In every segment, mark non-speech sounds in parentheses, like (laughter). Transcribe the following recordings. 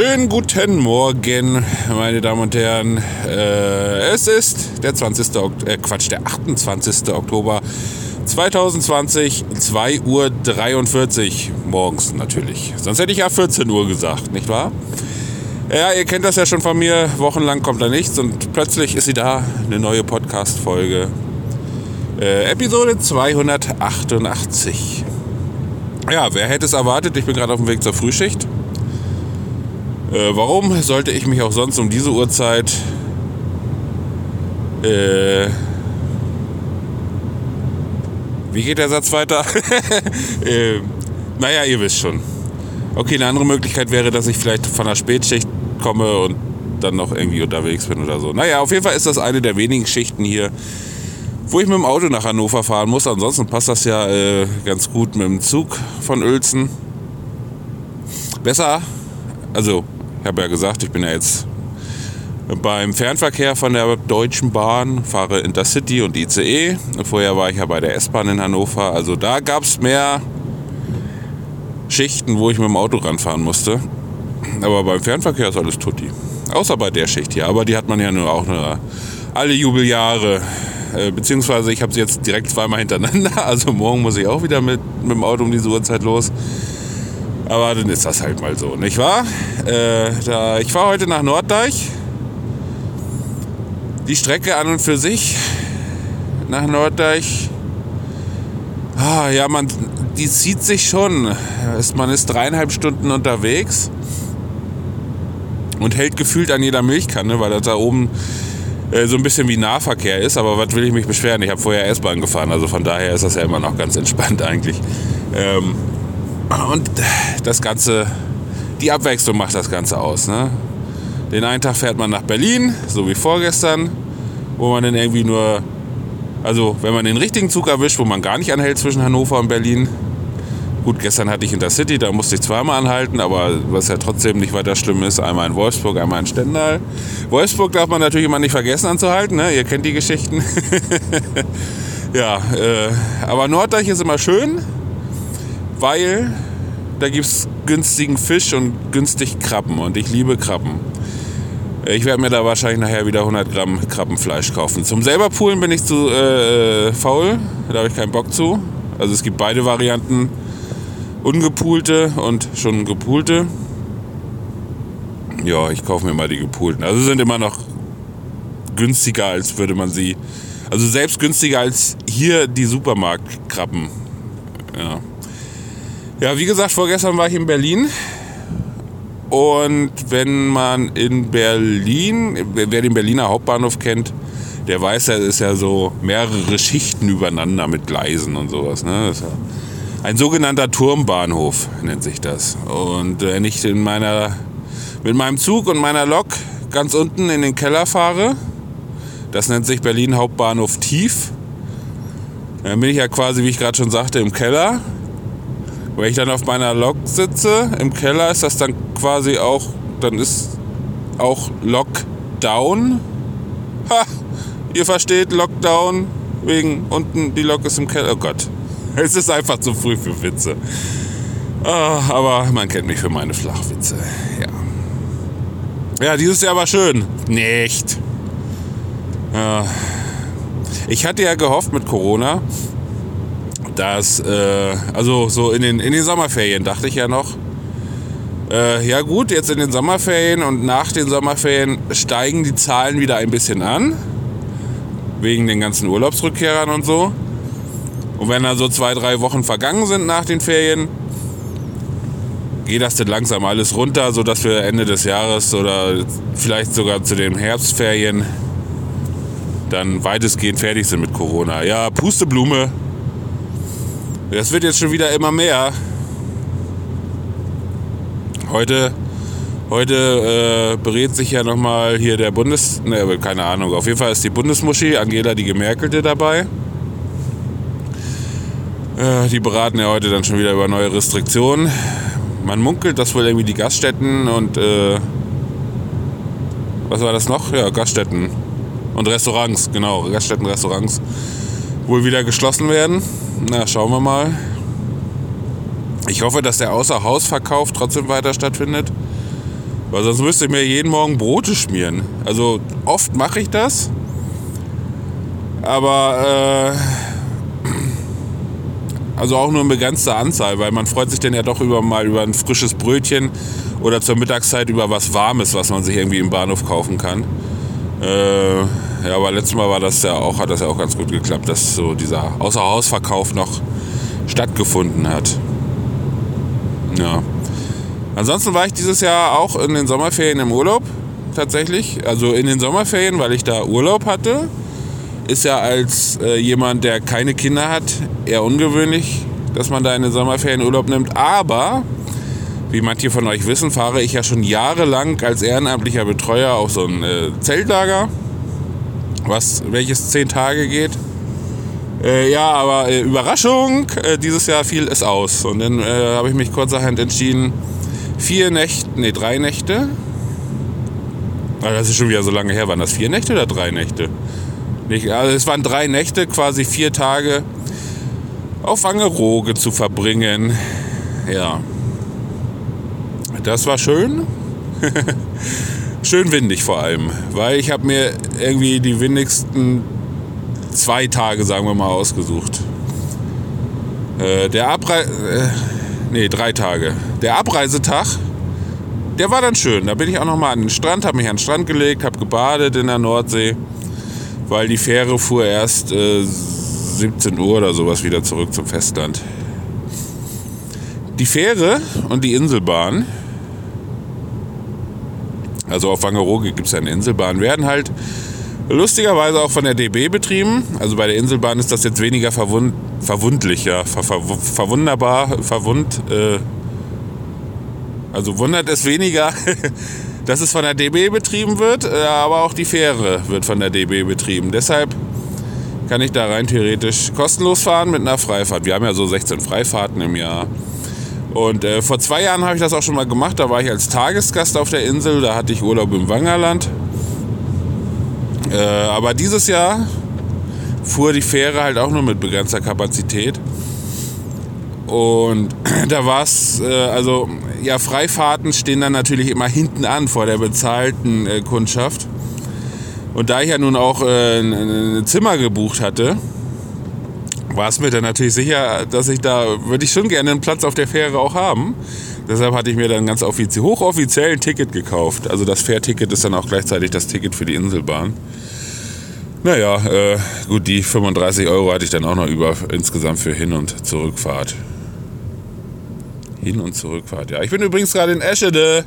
Schönen guten Morgen, meine Damen und Herren. Äh, es ist der 20. Ok äh, Quatsch, der 28. Oktober 2020, 2.43 Uhr morgens natürlich. Sonst hätte ich ja 14 Uhr gesagt, nicht wahr? Ja, ihr kennt das ja schon von mir. Wochenlang kommt da nichts und plötzlich ist sie da, eine neue Podcast-Folge. Äh, Episode 288. Ja, wer hätte es erwartet? Ich bin gerade auf dem Weg zur Frühschicht. Äh, warum sollte ich mich auch sonst um diese Uhrzeit äh, wie geht der Satz weiter? (laughs) äh, naja, ihr wisst schon. Okay, eine andere Möglichkeit wäre, dass ich vielleicht von der Spätschicht komme und dann noch irgendwie unterwegs bin oder so. Naja, auf jeden Fall ist das eine der wenigen Schichten hier, wo ich mit dem Auto nach Hannover fahren muss. Ansonsten passt das ja äh, ganz gut mit dem Zug von Uelzen. Besser, also habe ja gesagt, ich bin ja jetzt beim Fernverkehr von der Deutschen Bahn, fahre Intercity und ICE. Vorher war ich ja bei der S-Bahn in Hannover. Also da gab es mehr Schichten, wo ich mit dem Auto ranfahren musste. Aber beim Fernverkehr ist alles tutti. Außer bei der Schicht hier. Aber die hat man ja nur auch nur alle Jubeljahre. Äh, beziehungsweise ich habe sie jetzt direkt zweimal hintereinander. (laughs) Also morgen muss ich auch wieder mit, mit dem Auto um diese Uhrzeit los. Aber dann ist das halt mal so, nicht wahr? Äh, da, ich fahre heute nach Norddeich. Die Strecke an und für sich nach Norddeich. Ah, ja, man, die zieht sich schon. Man ist dreieinhalb Stunden unterwegs und hält gefühlt an jeder Milchkanne, weil das da oben äh, so ein bisschen wie Nahverkehr ist. Aber was will ich mich beschweren? Ich habe vorher S-Bahn gefahren, also von daher ist das ja immer noch ganz entspannt (laughs) eigentlich. Ähm, und das Ganze, die Abwechslung macht das Ganze aus. Ne? Den einen Tag fährt man nach Berlin, so wie vorgestern, wo man dann irgendwie nur, also wenn man den richtigen Zug erwischt, wo man gar nicht anhält zwischen Hannover und Berlin. Gut, gestern hatte ich Intercity, da musste ich zweimal anhalten, aber was ja trotzdem nicht weiter schlimm ist, einmal in Wolfsburg, einmal in Stendal. Wolfsburg darf man natürlich immer nicht vergessen anzuhalten, ne? ihr kennt die Geschichten. (laughs) ja, äh, aber Norddeich ist immer schön weil da gibt es günstigen Fisch und günstig Krabben und ich liebe Krabben. Ich werde mir da wahrscheinlich nachher wieder 100 Gramm Krabbenfleisch kaufen. Zum selber poolen bin ich zu äh, faul, da habe ich keinen Bock zu. Also es gibt beide Varianten, ungepoolte und schon gepoolte. Ja, ich kaufe mir mal die gepoolten. Also sind immer noch günstiger, als würde man sie. Also selbst günstiger als hier die Supermarktkrabben. Ja. Ja, wie gesagt, vorgestern war ich in Berlin. Und wenn man in Berlin, wer den Berliner Hauptbahnhof kennt, der weiß, ja, ist ja so mehrere Schichten übereinander mit Gleisen und sowas. Ne? Ja ein sogenannter Turmbahnhof nennt sich das. Und wenn ich in meiner, mit meinem Zug und meiner Lok ganz unten in den Keller fahre, das nennt sich Berlin Hauptbahnhof Tief, dann bin ich ja quasi, wie ich gerade schon sagte, im Keller wenn ich dann auf meiner Lok sitze, im Keller ist das dann quasi auch, dann ist auch Lockdown. Ha! Ihr versteht Lockdown wegen unten die Lok ist im Keller. Oh Gott. (laughs) Es ist einfach zu früh für Witze. Ah, aber man kennt mich für meine Flachwitze. Ja. Ja, dieses Jahr war schön. Nicht. Ja. Ich hatte ja gehofft mit Corona, dass, äh, also so in den, in den Sommerferien dachte ich ja noch, äh, ja gut, jetzt in den Sommerferien und nach den Sommerferien steigen die Zahlen wieder ein bisschen an, wegen den ganzen Urlaubsrückkehrern und so. Und wenn dann so zwei, drei Wochen vergangen sind nach den Ferien, geht das dann langsam alles runter, sodass wir Ende des Jahres oder vielleicht sogar zu den Herbstferien dann weitestgehend fertig sind mit Corona. Ja, Pusteblume, das wird jetzt schon wieder immer mehr. Heute, heute äh, berät sich ja nochmal hier der Bundes... Ne, keine Ahnung. Auf jeden Fall ist die Bundesmuschi, Angela die Gemerkelte dabei. Äh, die beraten ja heute dann schon wieder über neue Restriktionen. Man munkelt, dass wohl irgendwie die Gaststätten und... Äh, was war das noch? Ja, Gaststätten und Restaurants, genau. Gaststätten, Restaurants wohl wieder geschlossen werden. Na, schauen wir mal. Ich hoffe, dass der Außerhausverkauf trotzdem weiter stattfindet. Weil sonst müsste ich mir jeden Morgen Brote schmieren. Also oft mache ich das. Aber äh, also auch nur in begrenzter Anzahl, weil man freut sich dann ja doch über mal über ein frisches Brötchen oder zur Mittagszeit über was Warmes, was man sich irgendwie im Bahnhof kaufen kann. Äh, ja, aber letztes Mal war das ja auch, hat das ja auch ganz gut geklappt, dass so dieser Außerhausverkauf noch stattgefunden hat. Ja. Ansonsten war ich dieses Jahr auch in den Sommerferien im Urlaub, tatsächlich. Also in den Sommerferien, weil ich da Urlaub hatte. Ist ja als äh, jemand, der keine Kinder hat, eher ungewöhnlich, dass man da in den Sommerferien Urlaub nimmt. Aber, wie manche von euch wissen, fahre ich ja schon jahrelang als ehrenamtlicher Betreuer auf so ein äh, Zeltlager, was, welches zehn Tage geht. Äh, ja, aber äh, Überraschung, äh, dieses Jahr fiel es aus. Und dann äh, habe ich mich kurzerhand entschieden, vier Nächte, nee, drei Nächte. Aber das ist schon wieder so lange her. Waren das vier Nächte oder drei Nächte? Nicht, also es waren drei Nächte, quasi vier Tage auf Wangerooge zu verbringen. Ja. Das war schön. (laughs) schön windig vor allem, weil ich habe mir irgendwie die windigsten zwei Tage, sagen wir mal, ausgesucht. Äh, der Abreise... Äh, nee, drei Tage. Der Abreisetag, der war dann schön. Da bin ich auch nochmal an den Strand, habe mich an den Strand gelegt, habe gebadet in der Nordsee, weil die Fähre fuhr erst äh, 17 Uhr oder sowas wieder zurück zum Festland. Die Fähre und die Inselbahn, also auf Wangerooge gibt es eine Inselbahn, werden halt lustigerweise auch von der DB betrieben. Also bei der Inselbahn ist das jetzt weniger verwund verwundlich, ja, ver ver verwunderbar, verwund. Äh, also wundert es weniger, (laughs) dass es von der DB betrieben wird, äh, aber auch die Fähre wird von der DB betrieben. Deshalb kann ich da rein theoretisch kostenlos fahren mit einer Freifahrt. Wir haben ja so 16 Freifahrten im Jahr. Und äh, vor zwei Jahren habe ich das auch schon mal gemacht. Da war ich als Tagesgast auf der Insel. Da hatte ich Urlaub im Wangerland. Äh, aber dieses Jahr fuhr die Fähre halt auch nur mit begrenzter Kapazität. Und (clears throat) da war es, äh, also ja, Freifahrten stehen dann natürlich immer hinten an vor der bezahlten äh, Kundschaft. Und da ich ja nun auch äh, ein Zimmer gebucht hatte, war es mir dann natürlich sicher, dass ich da, würde ich schon gerne einen Platz auf der Fähre auch haben. Deshalb hatte ich mir dann ganz offiziell, hochoffiziell ein Ticket gekauft. Also das Fährticket ist dann auch gleichzeitig das Ticket für die Inselbahn. Naja, äh, gut, die 35 Euro hatte ich dann auch noch über insgesamt für Hin- und Zurückfahrt. Hin- und Zurückfahrt, ja. Ich bin übrigens gerade in Eschede.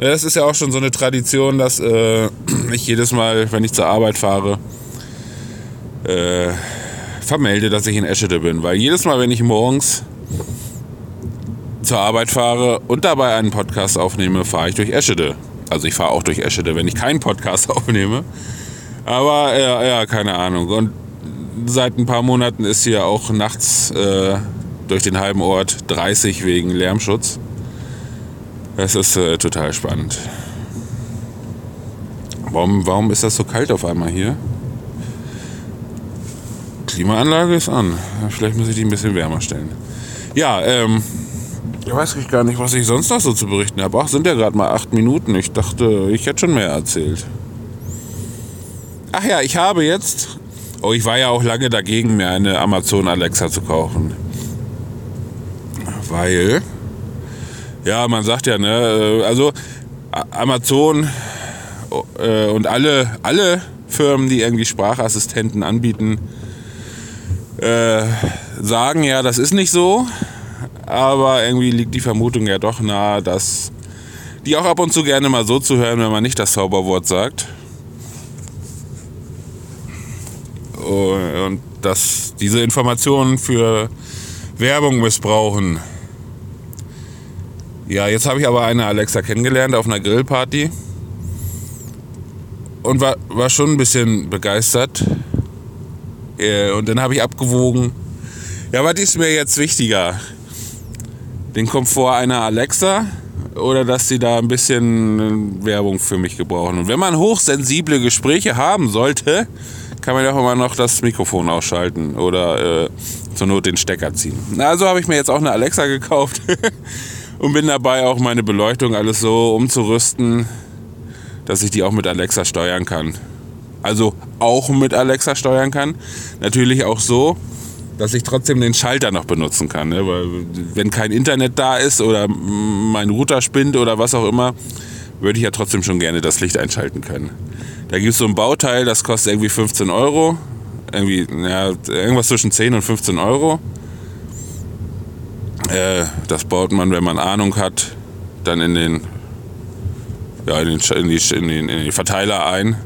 Das ist ja auch schon so eine Tradition, dass äh, (clears throat) ich jedes Mal, wenn ich zur Arbeit fahre, äh, vermelde, dass ich in Eschede bin. Weil jedes Mal, wenn ich morgens zur Arbeit fahre und dabei einen Podcast aufnehme, fahre ich durch Eschede. Also ich fahre auch durch Eschede, wenn ich keinen Podcast (laughs) aufnehme. Aber ja, ja, keine Ahnung. Und seit ein paar Monaten ist hier auch nachts äh, durch den halben Ort 30 wegen Lärmschutz. Das ist äh, total spannend. Warum, warum ist das so kalt auf einmal hier? Klimaanlage ist an. Vielleicht muss ich die ein bisschen wärmer stellen. Ja, ähm, ich weiß gar nicht, was ich sonst noch so zu berichten habe. Ach, sind ja gerade mal acht Minuten. Ich dachte, ich hätte schon mehr erzählt. Ach ja, ich habe jetzt. Oh, ich war ja auch lange dagegen, mir eine Amazon Alexa zu kaufen. Weil. Ja, man sagt ja, ne, also Amazon äh, und alle, alle Firmen, die irgendwie Sprachassistenten anbieten, äh, sagen ja, das ist nicht so. Aber irgendwie liegt die Vermutung ja doch nahe, dass die auch ab und zu gerne mal so zu hören, wenn man nicht das Zauberwort sagt. und dass diese Informationen für Werbung missbrauchen. Ja, jetzt habe ich aber eine Alexa kennengelernt auf einer Grillparty und war, war schon ein bisschen begeistert. Äh, und dann habe ich abgewogen, ja, was ist mir jetzt wichtiger? Den Komfort einer Alexa oder dass sie da ein bisschen Werbung für mich gebrauchen? Und wenn man hochsensible Gespräche haben sollte, kann man ja auch immer noch das Mikrofon ausschalten oder äh, zur Not den Stecker ziehen. Also habe ich mir jetzt auch eine Alexa gekauft. (laughs) Und bin dabei auch meine Beleuchtung alles so umzurüsten, dass ich die auch mit Alexa steuern kann. Also auch mit Alexa steuern kann. Natürlich auch so, dass ich trotzdem den Schalter noch benutzen kann. Ne? Weil wenn kein Internet da ist oder mein Router spinnt oder was auch immer, würde ich ja trotzdem schon gerne das Licht einschalten können. Da gibt es so ein Bauteil, das kostet irgendwie 15 Euro. Irgendwie, ja, irgendwas zwischen 10 und 15 Euro. Äh, das baut man, wenn man Ahnung hat, dann in den, ja, in den, in die, in den, in den Verteiler ein.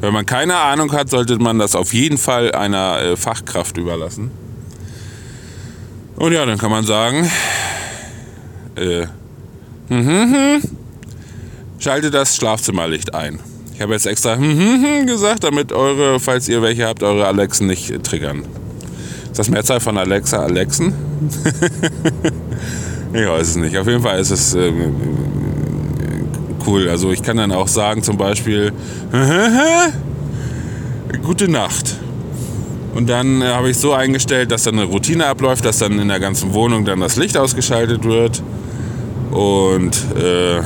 Wenn man keine Ahnung hat, sollte man das auf jeden Fall einer äh, Fachkraft überlassen. Und ja, dann kann man sagen, äh, hm, hm, hm, schalte das Schlafzimmerlicht ein. Ich habe jetzt extra hm, hm, gesagt, damit eure, falls ihr welche habt, eure Alexen nicht triggern. Ist das Mehrzahl von Alexa Alexen? (laughs) ich weiß es nicht. Auf jeden Fall ist es äh, cool. Also ich kann dann auch sagen zum Beispiel, (laughs) gute Nacht. Und dann äh, habe ich so eingestellt, dass dann eine Routine abläuft, dass dann in der ganzen Wohnung dann das Licht ausgeschaltet wird. Und äh,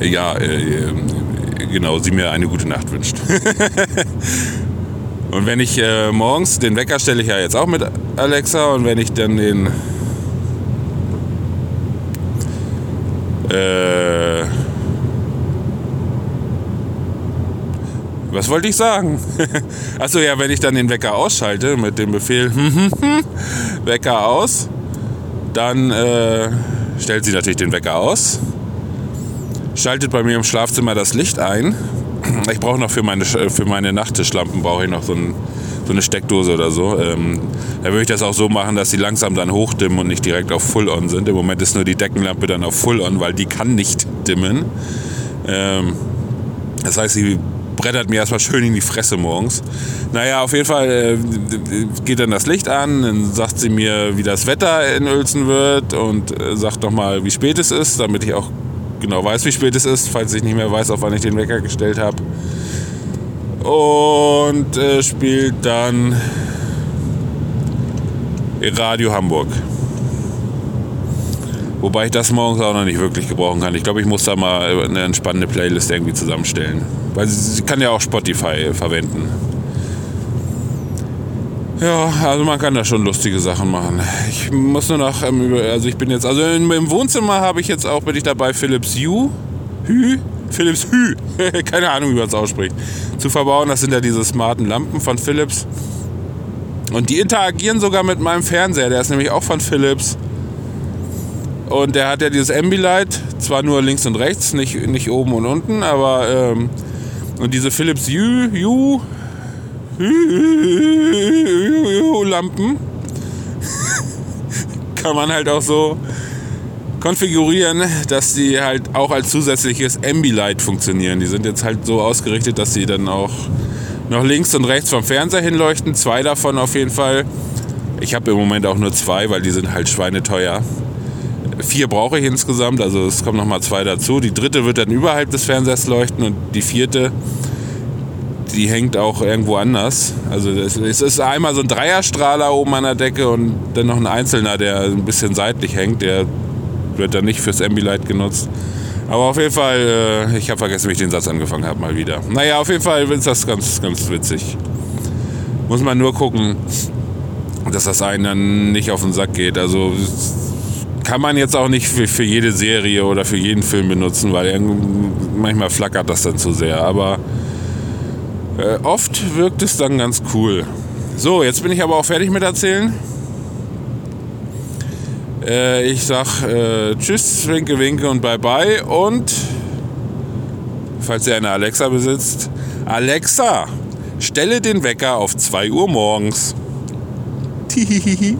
(clears throat) ja, äh, genau, sie mir eine gute Nacht wünscht. (laughs) und wenn ich äh, morgens, den Wecker stelle ich ja jetzt auch mit Alexa und wenn ich dann den äh, was wollte ich sagen? (laughs) Achso, ja, wenn ich dann den Wecker ausschalte mit dem Befehl (laughs) Wecker aus, dann äh, stellt sie natürlich den Wecker aus schaltet bei mir im Schlafzimmer das Licht ein. Ich brauche noch für meine, für meine Nachttischlampen brauche ich noch so, ein, so, eine Steckdose oder so. Ähm, da würde ich das auch so machen, dass sie langsam dann hochdimmen und nicht direkt auf Full On sind. Im Moment ist nur die Deckenlampe dann auf Full On, weil die kann nicht dimmen. Ähm, das heißt, sie brettert mir erstmal schön in die Fresse morgens. Naja, auf jeden Fall äh, geht dann das Licht an, dann sagt sie mir, wie das Wetter in Uelzen wird und äh, sagt nochmal, wie spät es ist, damit ich auch genau weiß, wie spät es ist, falls ich nicht mehr weiß, auf wann ich den Wecker gestellt habe. Und äh, spielt dann Radio Hamburg. Wobei ich das morgens auch noch nicht wirklich gebrauchen kann. Ich glaube, ich muss da mal eine entspannende Playlist irgendwie zusammenstellen. Weil sie, kann ja auch Spotify verwenden. Ja, also man kann da schon lustige Sachen machen. Ich muss nur noch, ähm, also ich bin jetzt, also im, im Wohnzimmer habe ich jetzt auch, bin ich dabei, Philips Hue, Hü, Philips Hü, (laughs) keine Ahnung, wie man es ausspricht, zu verbauen. Das sind ja diese smarten Lampen von Philips. Und die interagieren sogar mit meinem Fernseher, der ist nämlich auch von Philips. Und der hat ja dieses Ambilight, zwar nur links und rechts, nicht, nicht oben und unten, aber ähm, und diese Philips Hue, Hue Lampen (laughs) kann man halt auch so konfigurieren, dass sie halt auch als zusätzliches Ambilight funktionieren. Die sind jetzt halt so ausgerichtet, dass sie dann auch noch links und rechts vom Fernseher hinleuchten. Zwei davon auf jeden Fall. Ich habe im Moment auch nur zwei, weil die sind halt schweineteuer. Vier brauche ich insgesamt, also es kommen nochmal zwei dazu. Die dritte wird dann überhalb des Fernsehers leuchten und die vierte die hängt auch irgendwo anders. Also es ist einmal so ein Dreierstrahler oben an der Decke und dann noch ein einzelner, der ein bisschen seitlich hängt. Der wird dann nicht fürs Ambilight genutzt. Aber auf jeden Fall, äh, ich habe vergessen, wie ich den Satz angefangen habe, mal wieder. Naja, auf jeden Fall ist das ganz, ganz witzig. Muss man nur gucken, dass das einen dann nicht auf den Sack geht. Also kann man jetzt auch nicht für, für jede Serie oder für jeden Film benutzen, weil manchmal flackert das dann zu sehr. Aber äh, oft wirkt es dann ganz cool. So, jetzt bin ich aber auch fertig mit erzählen. Äh, ich sag äh, Tschüss, Winke, Winke und Bye Bye. Und falls ihr eine Alexa besitzt, Alexa, stelle den Wecker auf 2 Uhr morgens. Tihihihi.